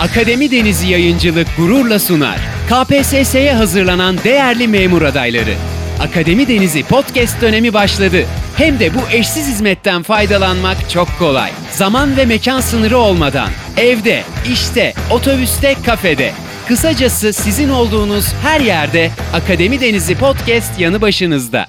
Akademi Denizi Yayıncılık gururla sunar. KPSS'ye hazırlanan değerli memur adayları. Akademi Denizi podcast dönemi başladı. Hem de bu eşsiz hizmetten faydalanmak çok kolay. Zaman ve mekan sınırı olmadan. Evde, işte, otobüste, kafede. Kısacası sizin olduğunuz her yerde Akademi Denizi podcast yanı başınızda.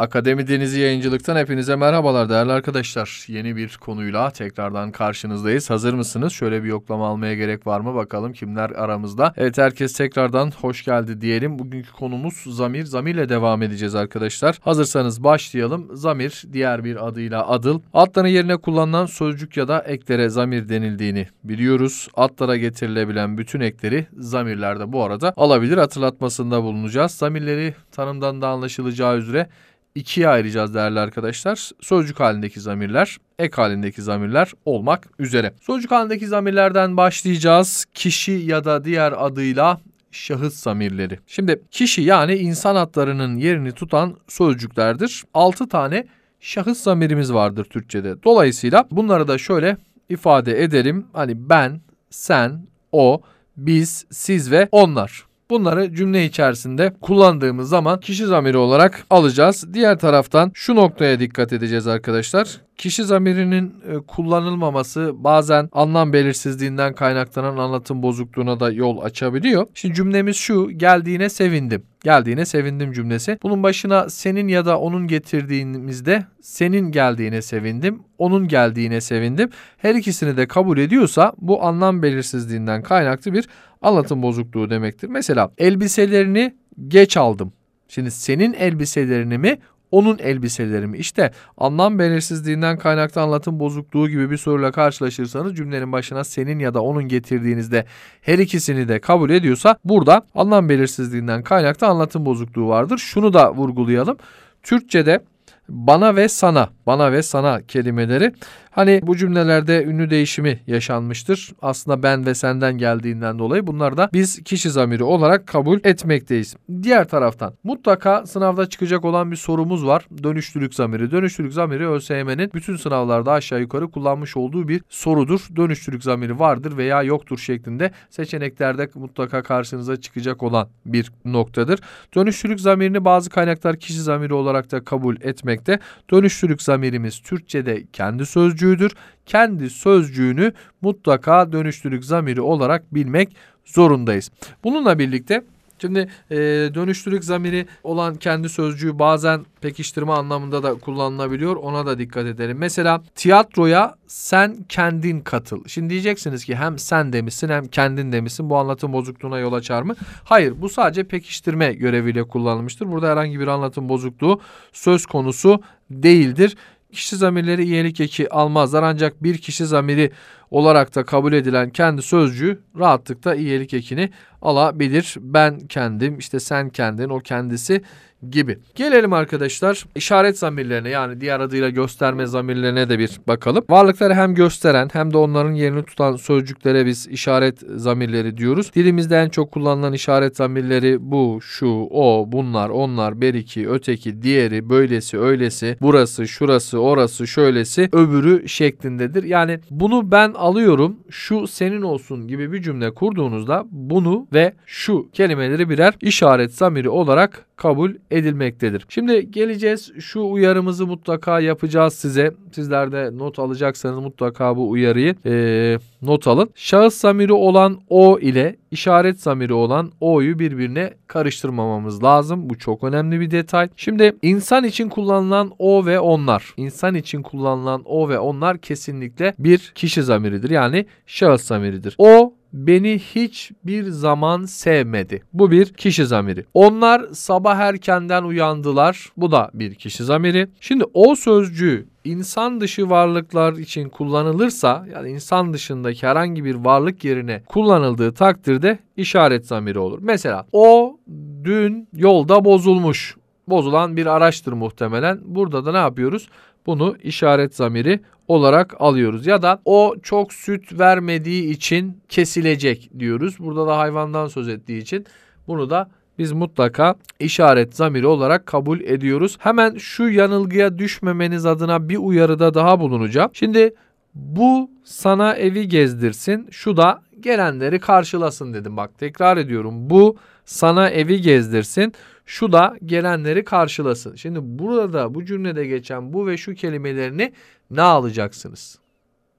Akademi Denizi Yayıncılık'tan hepinize merhabalar değerli arkadaşlar. Yeni bir konuyla tekrardan karşınızdayız. Hazır mısınız? Şöyle bir yoklama almaya gerek var mı? Bakalım kimler aramızda. Evet herkes tekrardan hoş geldi diyelim. Bugünkü konumuz zamir. Zamirle devam edeceğiz arkadaşlar. Hazırsanız başlayalım. Zamir diğer bir adıyla adıl. Adların yerine kullanılan sözcük ya da eklere zamir denildiğini biliyoruz. Adlara getirilebilen bütün ekleri zamirlerde bu arada alabilir hatırlatmasında bulunacağız. Zamirleri tanımdan da anlaşılacağı üzere ikiye ayıracağız değerli arkadaşlar. Sözcük halindeki zamirler, ek halindeki zamirler olmak üzere. Sözcük halindeki zamirlerden başlayacağız. Kişi ya da diğer adıyla şahıs zamirleri. Şimdi kişi yani insan adlarının yerini tutan sözcüklerdir. 6 tane şahıs zamirimiz vardır Türkçe'de. Dolayısıyla bunları da şöyle ifade edelim. Hani ben, sen, o, biz, siz ve onlar. Bunları cümle içerisinde kullandığımız zaman kişi zamiri olarak alacağız. Diğer taraftan şu noktaya dikkat edeceğiz arkadaşlar. Kişi zamirinin e, kullanılmaması bazen anlam belirsizliğinden kaynaklanan anlatım bozukluğuna da yol açabiliyor. Şimdi cümlemiz şu geldiğine sevindim. Geldiğine sevindim cümlesi. Bunun başına senin ya da onun getirdiğimizde senin geldiğine sevindim, onun geldiğine sevindim. Her ikisini de kabul ediyorsa bu anlam belirsizliğinden kaynaklı bir anlatım bozukluğu demektir. Mesela elbiselerini geç aldım. Şimdi senin elbiselerini mi onun elbiseleri mi? İşte anlam belirsizliğinden kaynaklı anlatım bozukluğu gibi bir soruyla karşılaşırsanız cümlenin başına senin ya da onun getirdiğinizde her ikisini de kabul ediyorsa burada anlam belirsizliğinden kaynaklı anlatım bozukluğu vardır. Şunu da vurgulayalım. Türkçe'de bana ve sana, bana ve sana kelimeleri hani bu cümlelerde ünlü değişimi yaşanmıştır. Aslında ben ve senden geldiğinden dolayı bunlar da biz kişi zamiri olarak kabul etmekteyiz. Diğer taraftan mutlaka sınavda çıkacak olan bir sorumuz var. Dönüştürük zamiri. Dönüştürük zamiri ÖSYM'nin bütün sınavlarda aşağı yukarı kullanmış olduğu bir sorudur. Dönüştürük zamiri vardır veya yoktur şeklinde seçeneklerde mutlaka karşınıza çıkacak olan bir noktadır. Dönüştürük zamirini bazı kaynaklar kişi zamiri olarak da kabul etmekte. Dönüştürük zamirimiz Türkçe'de kendi sözcüğüdür. Kendi sözcüğünü mutlaka dönüştürük zamiri olarak bilmek zorundayız. Bununla birlikte Şimdi e, dönüştürük zamiri olan kendi sözcüğü bazen pekiştirme anlamında da kullanılabiliyor. Ona da dikkat edelim. Mesela tiyatroya sen kendin katıl. Şimdi diyeceksiniz ki hem sen demişsin hem kendin demişsin. Bu anlatım bozukluğuna yol açar mı? Hayır bu sadece pekiştirme göreviyle kullanılmıştır. Burada herhangi bir anlatım bozukluğu söz konusu değildir. Kişi zamirleri iyilik eki almazlar ancak bir kişi zamiri olarak da kabul edilen kendi sözcüğü rahatlıkla iyilik ekini alabilir. Ben kendim, işte sen kendin, o kendisi gibi. Gelelim arkadaşlar işaret zamirlerine yani diğer adıyla gösterme zamirlerine de bir bakalım. Varlıkları hem gösteren hem de onların yerini tutan sözcüklere biz işaret zamirleri diyoruz. Dilimizde en çok kullanılan işaret zamirleri bu, şu, o, bunlar, onlar, beriki, öteki, diğeri, böylesi, öylesi, burası, şurası, orası, şöylesi, öbürü şeklindedir. Yani bunu ben alıyorum, şu senin olsun gibi bir cümle kurduğunuzda bunu ve şu kelimeleri birer işaret zamiri olarak kabul edilmektedir. Şimdi geleceğiz şu uyarımızı mutlaka yapacağız size. Sizler de not alacaksanız mutlaka bu uyarıyı e, not alın. Şahıs zamiri olan o ile işaret zamiri olan o'yu birbirine karıştırmamamız lazım. Bu çok önemli bir detay. Şimdi insan için kullanılan o ve onlar. İnsan için kullanılan o ve onlar kesinlikle bir kişi zamiridir. Yani şahıs zamiridir. O beni hiçbir zaman sevmedi. Bu bir kişi zamiri. Onlar sabah erkenden uyandılar. Bu da bir kişi zamiri. Şimdi o sözcüğü insan dışı varlıklar için kullanılırsa yani insan dışındaki herhangi bir varlık yerine kullanıldığı takdirde işaret zamiri olur. Mesela o dün yolda bozulmuş. Bozulan bir araçtır muhtemelen. Burada da ne yapıyoruz? Bunu işaret zamiri olarak alıyoruz. Ya da o çok süt vermediği için kesilecek diyoruz. Burada da hayvandan söz ettiği için bunu da biz mutlaka işaret zamiri olarak kabul ediyoruz. Hemen şu yanılgıya düşmemeniz adına bir uyarıda daha bulunacağım. Şimdi Bu sana evi gezdirsin, şu da gelenleri karşılasın dedim. Bak tekrar ediyorum. Bu sana evi gezdirsin, şu da gelenleri karşılasın. Şimdi burada bu cümlede geçen bu ve şu kelimelerini ne alacaksınız?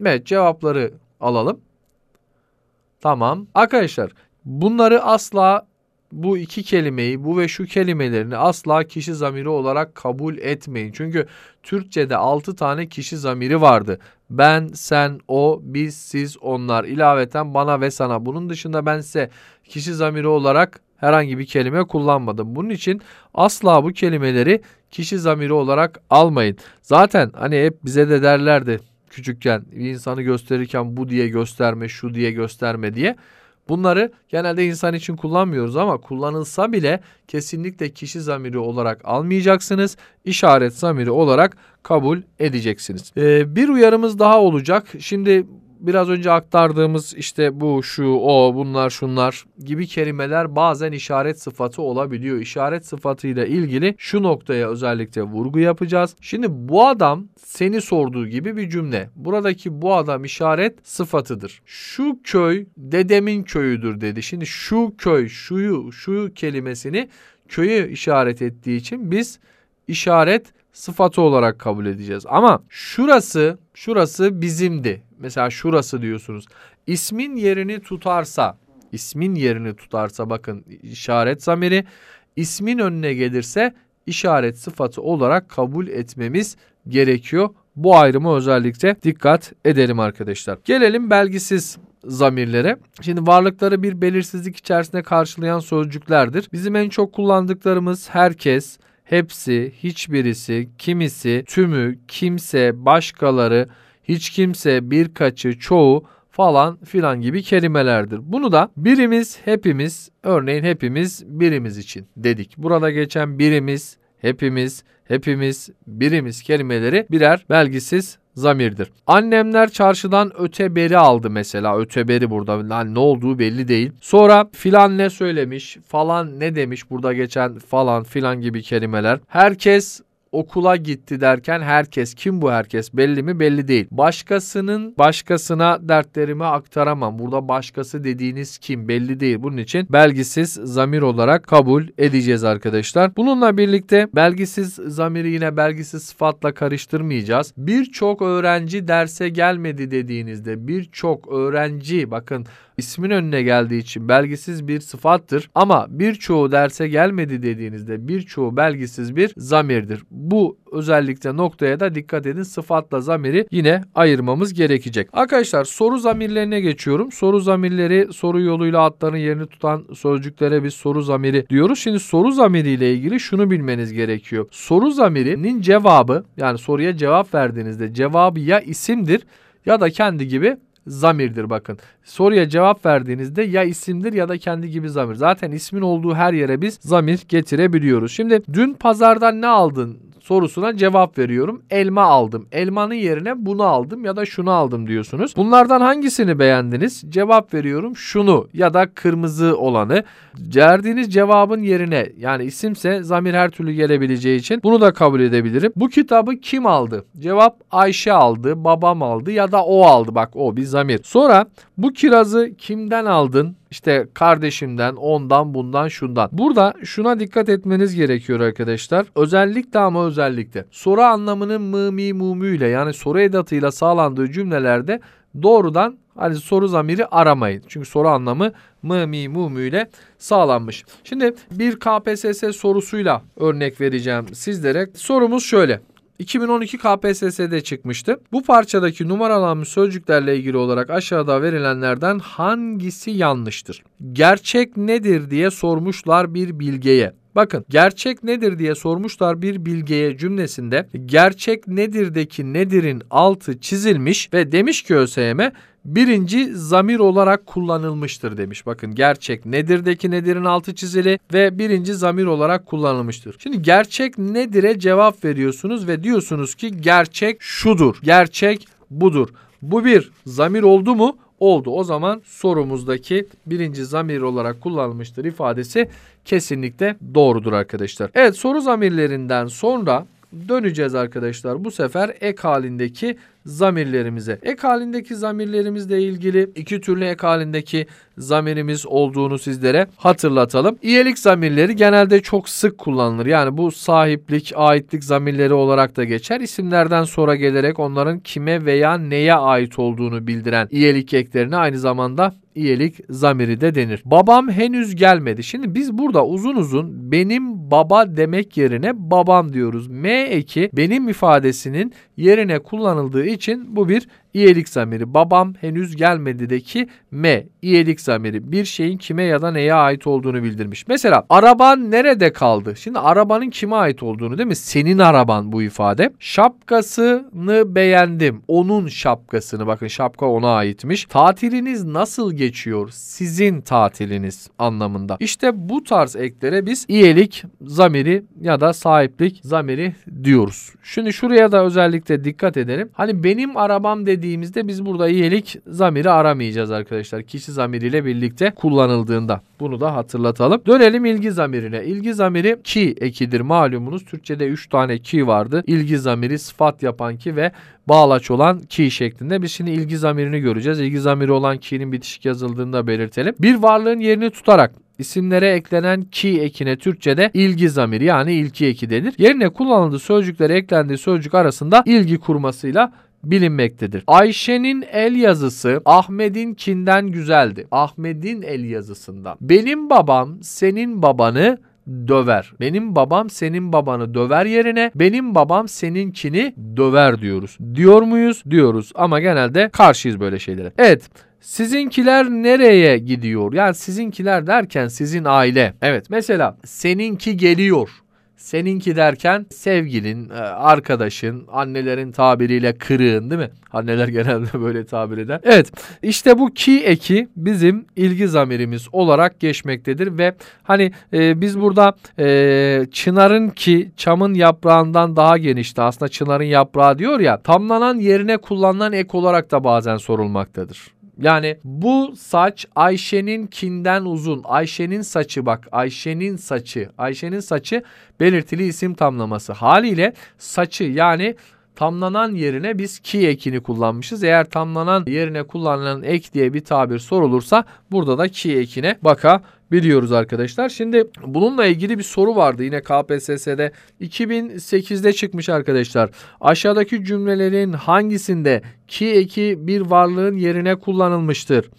Evet cevapları alalım. Tamam. Arkadaşlar bunları asla bu iki kelimeyi bu ve şu kelimelerini asla kişi zamiri olarak kabul etmeyin. Çünkü Türkçe'de 6 tane kişi zamiri vardı. Ben, sen, o, biz, siz, onlar. İlaveten bana ve sana. Bunun dışında ben size kişi zamiri olarak herhangi bir kelime kullanmadım. Bunun için asla bu kelimeleri kişi zamiri olarak almayın. Zaten hani hep bize de derlerdi küçükken bir insanı gösterirken bu diye gösterme, şu diye gösterme diye. Bunları genelde insan için kullanmıyoruz ama kullanılsa bile kesinlikle kişi zamiri olarak almayacaksınız. İşaret zamiri olarak kabul edeceksiniz. Ee, bir uyarımız daha olacak. Şimdi biraz önce aktardığımız işte bu, şu, o, bunlar, şunlar gibi kelimeler bazen işaret sıfatı olabiliyor. İşaret sıfatıyla ilgili şu noktaya özellikle vurgu yapacağız. Şimdi bu adam seni sorduğu gibi bir cümle. Buradaki bu adam işaret sıfatıdır. Şu köy dedemin köyüdür dedi. Şimdi şu köy, şuyu, şu kelimesini köyü işaret ettiği için biz işaret sıfatı olarak kabul edeceğiz. Ama şurası, şurası bizimdi. Mesela şurası diyorsunuz. İsmin yerini tutarsa, ismin yerini tutarsa bakın işaret zamiri ismin önüne gelirse işaret sıfatı olarak kabul etmemiz gerekiyor. Bu ayrımı özellikle dikkat edelim arkadaşlar. Gelelim belgisiz zamirlere. Şimdi varlıkları bir belirsizlik içerisinde karşılayan sözcüklerdir. Bizim en çok kullandıklarımız herkes, hepsi, hiçbirisi, kimisi, tümü, kimse, başkaları, hiç kimse, birkaçı, çoğu falan filan gibi kelimelerdir. Bunu da birimiz, hepimiz, örneğin hepimiz birimiz için dedik. Burada geçen birimiz, hepimiz, hepimiz, birimiz kelimeleri birer belgisiz zamirdir. Annemler çarşıdan öteberi aldı mesela. Öteberi burada. Yani ne olduğu belli değil. Sonra filan ne söylemiş, falan ne demiş burada geçen falan filan gibi kelimeler. Herkes okula gitti derken herkes kim bu herkes belli mi belli değil. Başkasının başkasına dertlerimi aktaramam. Burada başkası dediğiniz kim belli değil. Bunun için belgisiz zamir olarak kabul edeceğiz arkadaşlar. Bununla birlikte belgisiz zamiri yine belgisiz sıfatla karıştırmayacağız. Birçok öğrenci derse gelmedi dediğinizde birçok öğrenci bakın ismin önüne geldiği için belgisiz bir sıfattır. Ama birçoğu derse gelmedi dediğinizde birçoğu belgisiz bir zamirdir. Bu özellikle noktaya da dikkat edin. Sıfatla zamiri yine ayırmamız gerekecek. Arkadaşlar soru zamirlerine geçiyorum. Soru zamirleri soru yoluyla adların yerini tutan sözcüklere biz soru zamiri diyoruz. Şimdi soru zamiriyle ilgili şunu bilmeniz gerekiyor. Soru zamirinin cevabı yani soruya cevap verdiğinizde cevabı ya isimdir ya da kendi gibi zamirdir bakın. Soruya cevap verdiğinizde ya isimdir ya da kendi gibi zamir. Zaten ismin olduğu her yere biz zamir getirebiliyoruz. Şimdi dün pazardan ne aldın sorusuna cevap veriyorum. Elma aldım. Elmanın yerine bunu aldım ya da şunu aldım diyorsunuz. Bunlardan hangisini beğendiniz? Cevap veriyorum şunu ya da kırmızı olanı. Verdiğiniz cevabın yerine yani isimse zamir her türlü gelebileceği için bunu da kabul edebilirim. Bu kitabı kim aldı? Cevap Ayşe aldı, babam aldı ya da o aldı. Bak o bir zamir. Sonra bu kirazı kimden aldın? İşte kardeşimden, ondan, bundan, şundan. Burada şuna dikkat etmeniz gerekiyor arkadaşlar. Özellikle ama özellikle soru anlamının mı mi mu ile yani soru edatıyla sağlandığı cümlelerde doğrudan hani soru zamiri aramayın. Çünkü soru anlamı mı mi mu ile sağlanmış. Şimdi bir KPSS sorusuyla örnek vereceğim sizlere. Sorumuz şöyle. 2012 KPSS'de çıkmıştı. Bu parçadaki numaralanmış sözcüklerle ilgili olarak aşağıda verilenlerden hangisi yanlıştır? Gerçek nedir diye sormuşlar bir bilgeye. Bakın gerçek nedir diye sormuşlar bir bilgeye cümlesinde gerçek nedirdeki nedirin altı çizilmiş ve demiş ki ÖSYM birinci zamir olarak kullanılmıştır demiş. Bakın gerçek nedirdeki nedirin altı çizili ve birinci zamir olarak kullanılmıştır. Şimdi gerçek nedire cevap veriyorsunuz ve diyorsunuz ki gerçek şudur. Gerçek budur. Bu bir zamir oldu mu? Oldu. O zaman sorumuzdaki birinci zamir olarak kullanılmıştır ifadesi kesinlikle doğrudur arkadaşlar. Evet soru zamirlerinden sonra döneceğiz arkadaşlar. Bu sefer ek halindeki zamirlerimize. Ek halindeki zamirlerimizle ilgili iki türlü ek halindeki zamirimiz olduğunu sizlere hatırlatalım. İyelik zamirleri genelde çok sık kullanılır. Yani bu sahiplik, aitlik zamirleri olarak da geçer. İsimlerden sonra gelerek onların kime veya neye ait olduğunu bildiren iyelik eklerine aynı zamanda iyelik zamiri de denir. Babam henüz gelmedi. Şimdi biz burada uzun uzun benim baba demek yerine babam diyoruz. M eki benim ifadesinin yerine kullanıldığı için bu bir iyelik zamiri. Babam henüz gelmedideki me iyelik zamiri bir şeyin kime ya da neye ait olduğunu bildirmiş. Mesela araban nerede kaldı? Şimdi arabanın kime ait olduğunu değil mi? Senin araban bu ifade. Şapkasını beğendim. Onun şapkasını bakın şapka ona aitmiş. Tatiliniz nasıl geçiyor? Sizin tatiliniz anlamında. İşte bu tarz eklere biz iyelik zamiri ya da sahiplik zamiri diyoruz. Şimdi şuraya da özellikle dikkat edelim. Hani benim arabam dediğimizde biz burada iyilik zamiri aramayacağız arkadaşlar. Kişi zamiriyle birlikte kullanıldığında. Bunu da hatırlatalım. Dönelim ilgi zamirine. İlgi zamiri ki ekidir malumunuz. Türkçede 3 tane ki vardı. İlgi zamiri sıfat yapan ki ve bağlaç olan ki şeklinde. Biz şimdi ilgi zamirini göreceğiz. İlgi zamiri olan ki'nin bitişik yazıldığını da belirtelim. Bir varlığın yerini tutarak isimlere eklenen ki ekine Türkçe'de ilgi zamiri yani ilki eki denir. Yerine kullanıldığı sözcüklere eklendiği sözcük arasında ilgi kurmasıyla bilinmektedir. Ayşe'nin el yazısı Ahmet'in kinden güzeldi. Ahmet'in el yazısından. Benim babam senin babanı döver. Benim babam senin babanı döver yerine benim babam seninkini döver diyoruz. Diyor muyuz? Diyoruz ama genelde karşıyız böyle şeylere. Evet. Sizinkiler nereye gidiyor? Yani sizinkiler derken sizin aile. Evet mesela seninki geliyor. Seninki derken sevgilin, e, arkadaşın, annelerin tabiriyle kırığın değil mi? Anneler genelde böyle tabir eder. Evet işte bu ki eki bizim ilgi zamirimiz olarak geçmektedir ve hani e, biz burada e, çınarın ki çamın yaprağından daha genişti. Aslında çınarın yaprağı diyor ya tamlanan yerine kullanılan ek olarak da bazen sorulmaktadır. Yani bu saç Ayşe'nin kinden uzun. Ayşe'nin saçı bak Ayşe'nin saçı. Ayşe'nin saçı belirtili isim tamlaması. Haliyle saçı yani tamlanan yerine biz ki ekini kullanmışız. Eğer tamlanan yerine kullanılan ek diye bir tabir sorulursa burada da ki ekine bakabiliyoruz arkadaşlar. Şimdi bununla ilgili bir soru vardı yine KPSS'de 2008'de çıkmış arkadaşlar. Aşağıdaki cümlelerin hangisinde ki eki bir varlığın yerine kullanılmıştır?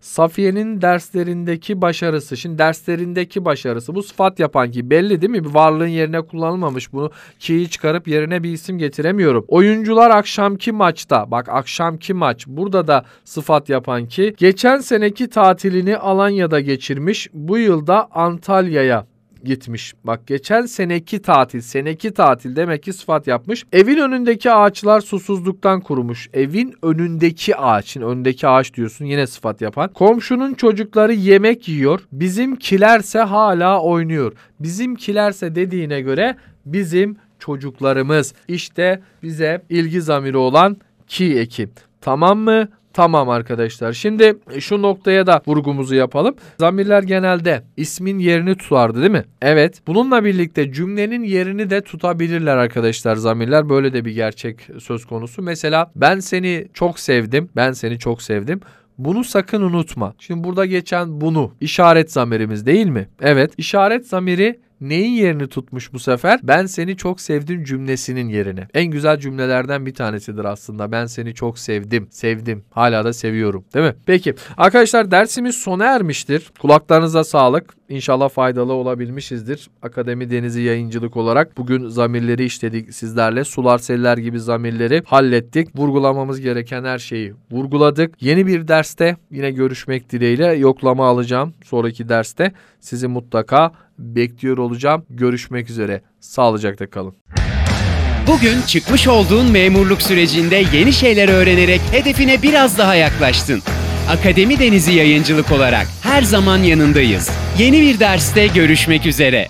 Safiye'nin derslerindeki başarısı. Şimdi derslerindeki başarısı bu sıfat yapan ki belli değil mi? Bir varlığın yerine kullanılmamış. Bunu ki'yi çıkarıp yerine bir isim getiremiyorum. Oyuncular akşamki maçta. Bak akşamki maç. Burada da sıfat yapan ki. Geçen seneki tatilini Alanya'da geçirmiş. Bu yılda Antalya'ya gitmiş. Bak geçen seneki tatil, seneki tatil demek ki sıfat yapmış. Evin önündeki ağaçlar susuzluktan kurumuş. Evin önündeki ağaçın önündeki ağaç diyorsun yine sıfat yapan. Komşunun çocukları yemek yiyor. Bizimkilerse hala oynuyor. Bizimkilerse dediğine göre bizim çocuklarımız. İşte bize ilgi zamiri olan ki eki. Tamam mı? Tamam arkadaşlar. Şimdi şu noktaya da vurgumuzu yapalım. Zamirler genelde ismin yerini tutardı değil mi? Evet. Bununla birlikte cümlenin yerini de tutabilirler arkadaşlar zamirler. Böyle de bir gerçek söz konusu. Mesela ben seni çok sevdim. Ben seni çok sevdim. Bunu sakın unutma. Şimdi burada geçen bunu işaret zamirimiz değil mi? Evet. İşaret zamiri neyin yerini tutmuş bu sefer? Ben seni çok sevdim cümlesinin yerine. En güzel cümlelerden bir tanesidir aslında. Ben seni çok sevdim. Sevdim. Hala da seviyorum. Değil mi? Peki. Arkadaşlar dersimiz sona ermiştir. Kulaklarınıza sağlık. İnşallah faydalı olabilmişizdir. Akademi Denizi yayıncılık olarak bugün zamirleri işledik sizlerle. Sular seller gibi zamirleri hallettik. Vurgulamamız gereken her şeyi vurguladık. Yeni bir derste yine görüşmek dileğiyle yoklama alacağım. Sonraki derste sizi mutlaka bekliyor olacağım. Görüşmek üzere. Sağlıcakla kalın. Bugün çıkmış olduğun memurluk sürecinde yeni şeyler öğrenerek hedefine biraz daha yaklaştın. Akademi Denizi Yayıncılık olarak her zaman yanındayız. Yeni bir derste görüşmek üzere.